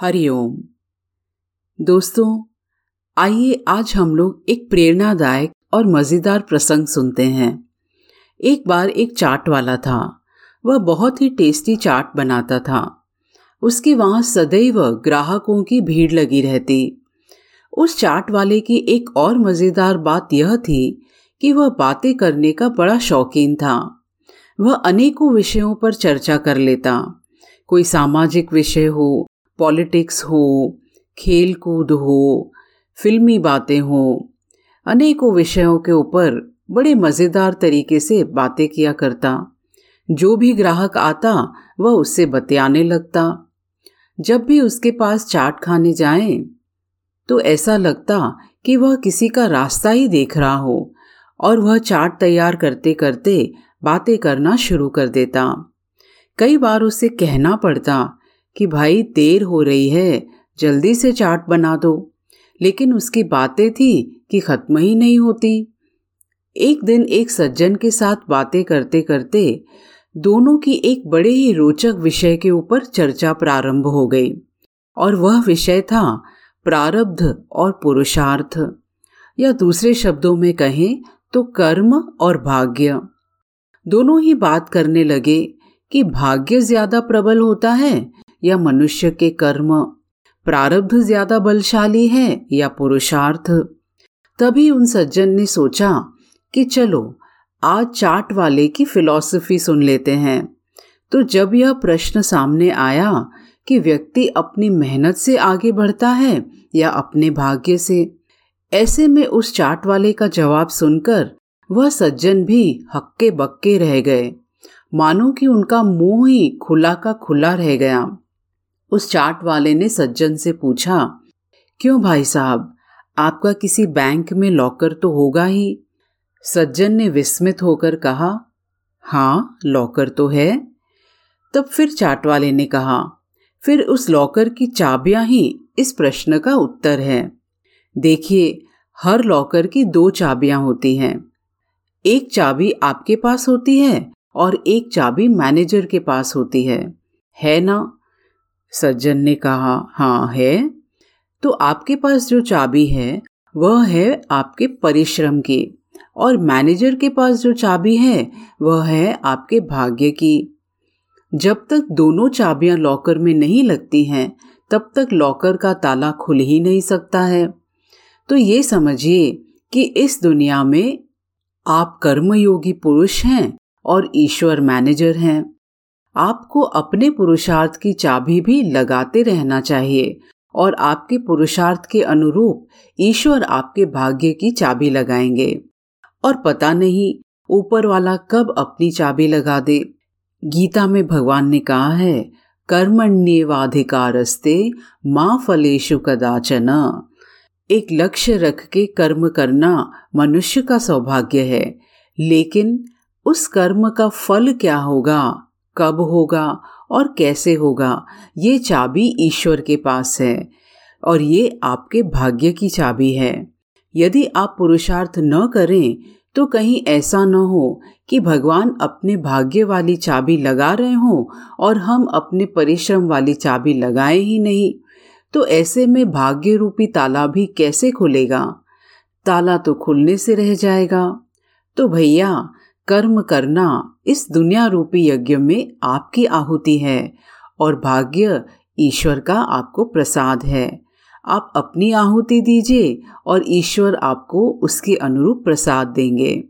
हरिओम दोस्तों, आइए आज हम लोग एक प्रेरणादायक और मज़ेदार प्रसंग सुनते हैं। एक बार एक चाट वाला था। वह बहुत ही टेस्टी चाट बनाता था। उसके वहाँ सदैव ग्राहकों की भीड़ लगी रहती। उस चाट वाले की एक और मज़ेदार बात यह थी कि वह बातें करने का बड़ा शौकीन था। वह अनेकों विषयों पर चर्चा कर लेता। कोई सामाजिक विषय हो पॉलिटिक्स हो खेल कूद हो, फिल्मी बातें हो, अनेकों विषयों के ऊपर बड़े मज़ेदार तरीके से बातें किया करता। जो भी ग्राहक आता, वह उससे बतियाने लगता। जब भी उसके पास चाट खाने जाए तो ऐसा लगता कि वह किसी का रास्ता ही देख रहा हो और वह चाट तैयार करते करते बातें करना शुरू कर देता। कई बार उसे कहना पड़ता कि भाई देर हो रही है, जल्दी से चाट बना दो। लेकिन उसकी बातें थी कि खत्म ही नहीं होती। एक दिन एक सज्जन के साथ बातें करते करते दोनों की एक बड़े ही रोचक विषय के ऊपर चर्चा प्रारंभ हो गई और वह विषय था प्रारब्ध और पुरुषार्थ। या दूसरे शब्दों में कहें तो कर्म और भाग्य। दोनों ही बात करने लगे कि भाग्य ज़्यादा प्रबल होता है या मनुष्य के कर्म प्रारब्ध ज़्यादा बलशाली है या पुरुषार्थ? तभी उन सज्जन ने सोचा कि चलो, आज चाट वाले की फिलॉसफी सुन लेते हैं। तो जब यह प्रश्न सामने आया कि व्यक्ति अपनी मेहनत से आगे बढ़ता है या अपने भाग्य से, ऐसे में उस चाट वाले का जवाब सुनकर वह सज्जन भी हक्के बक्के रह गए। मानो कि उनका मुँह ही खुला का खुला रह गया। उस चाट वाले ने सज्जन से पूछा, क्यों भाई साहब? आपका किसी बैंक में लॉकर तो होगा ही। सज्जन ने विस्मित होकर कहा हाँ लॉकर तो है। तब फिर चाट वाले ने कहा, फिर उस लॉकर की चाबियाँ ही इस प्रश्न का उत्तर है। देखिए, हर लॉकर की दो चाबियाँ होती हैं। एक चाबी आपके पास होती है और एक चाबी मैनेजर के पास होती है। है ना? सज्जन ने कहा हाँ है। तो आपके पास जो चाबी है, वह है आपके परिश्रम की। और मैनेजर के पास जो चाबी है, वह है आपके भाग्य की। जब तक दोनों चाबियाँ लॉकर में नहीं लगती हैं, तब तक लॉकर का ताला खुल ही नहीं सकता है। तो ये समझिए कि इस दुनिया में आप कर्मयोगी पुरुष हैं और ईश्वर मैनेजर हैं। आपको अपने पुरुषार्थ की चाबी भी लगाते रहना चाहिए और आपके पुरुषार्थ के अनुरूप ईश्वर आपके भाग्य की चाबी लगाएँगे। और पता नहीं, ऊपर वाला कब अपनी चाबी लगा दे। गीता में भगवान ने कहा है, कर्मण्यवाधिकारस्ते माँ फलेशु कदाचन। एक लक्ष्य रख के कर्म करना मनुष्य का सौभाग्य है, लेकिन उस कर्म का फल क्या होगा? कब होगा और कैसे होगा? ये चाबी ईश्वर के पास है और ये आपके भाग्य की चाबी है। यदि आप पुरुषार्थ न करें तो कहीं ऐसा न हो कि भगवान अपने भाग्य वाली चाबी लगा रहे हों और हम अपने परिश्रम वाली चाबी लगाए ही नहीं। तो ऐसे में भाग्य रूपी ताला भी कैसे खुलेगा? ताला तो खुलने से रह जाएगा। तो भैया कर्म करना इस दुनिया रूपी यज्ञ में आपकी आहुति है और भाग्य ईश्वर का आपको प्रसाद है। आप अपनी आहुति दीजिए और ईश्वर आपको उसके अनुरूप प्रसाद देंगे।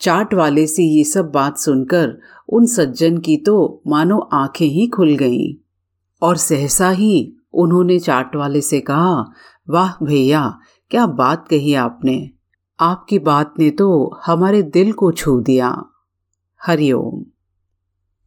चाट वाले से ये सब बात सुनकर उन सज्जन की तो मानो आँखें ही खुल गईं। और सहसा ही उन्होंने चाट वाले से कहा, वाह भैया, क्या बात कही आपने? आपकी बात ने तो हमारे दिल को छू दिया। हरिओम।